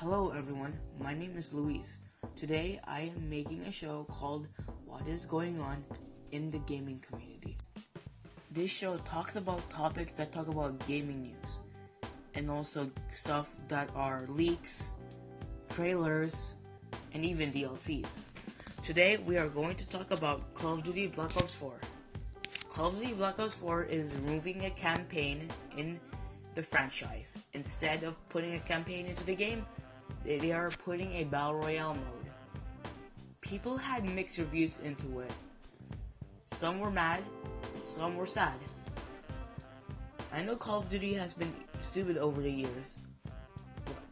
Hello, everyone. My name is Luis. Today, I am making a show called What is Going On in the Gaming Community. This show talks about topics that talk about gaming news and also stuff that are leaks, trailers, and even DLCs. Today, we are going to talk about Call of Duty Black Ops 4. Call of Duty Black Ops 4 is removing a campaign in the franchise. Instead of putting a campaign into the game, they are putting a battle royale mode. People had mixed reviews into it. Some were mad, some were sad. I know Call of Duty has been stupid over the years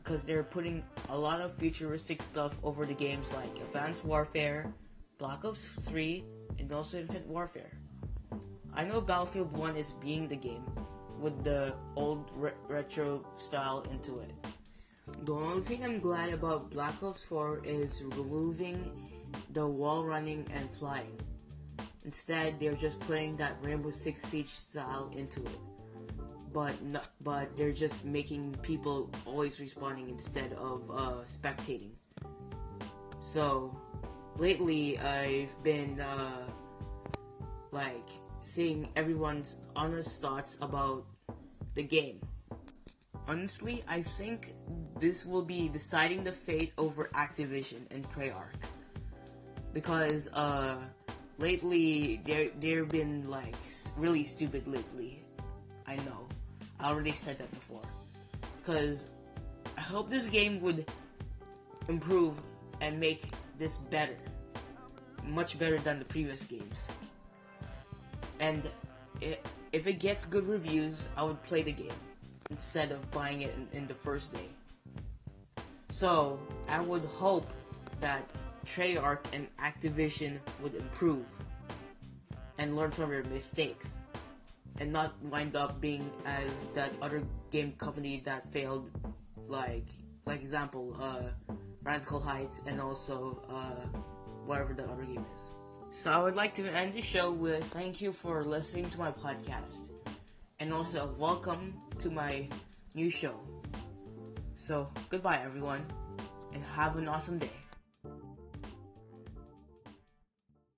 because they're putting a lot of futuristic stuff over the games like Advanced Warfare, Black Ops 3, and also Infinite Warfare. I know Battlefield 1 is being the game with the old re- retro style into it. The only thing I'm glad about Black Ops 4 is removing the wall running and flying. Instead, they're just putting that Rainbow Six Siege style into it. But but they're just making people always responding instead of uh, spectating. So lately, I've been uh, like seeing everyone's honest thoughts about the game. Honestly, I think this will be deciding the fate over Activision and Treyarch. Because uh lately they they've been like really stupid lately. I know. I already said that before. Cuz I hope this game would improve and make this better. Much better than the previous games. And if it gets good reviews, I would play the game instead of buying it in, in the first day. So I would hope that Treyarch and Activision would improve and learn from their mistakes and not wind up being as that other game company that failed like like example uh Radical Heights and also uh whatever the other game is. So I would like to end the show with thank you for listening to my podcast and also welcome to my new show. So goodbye everyone and have an awesome day.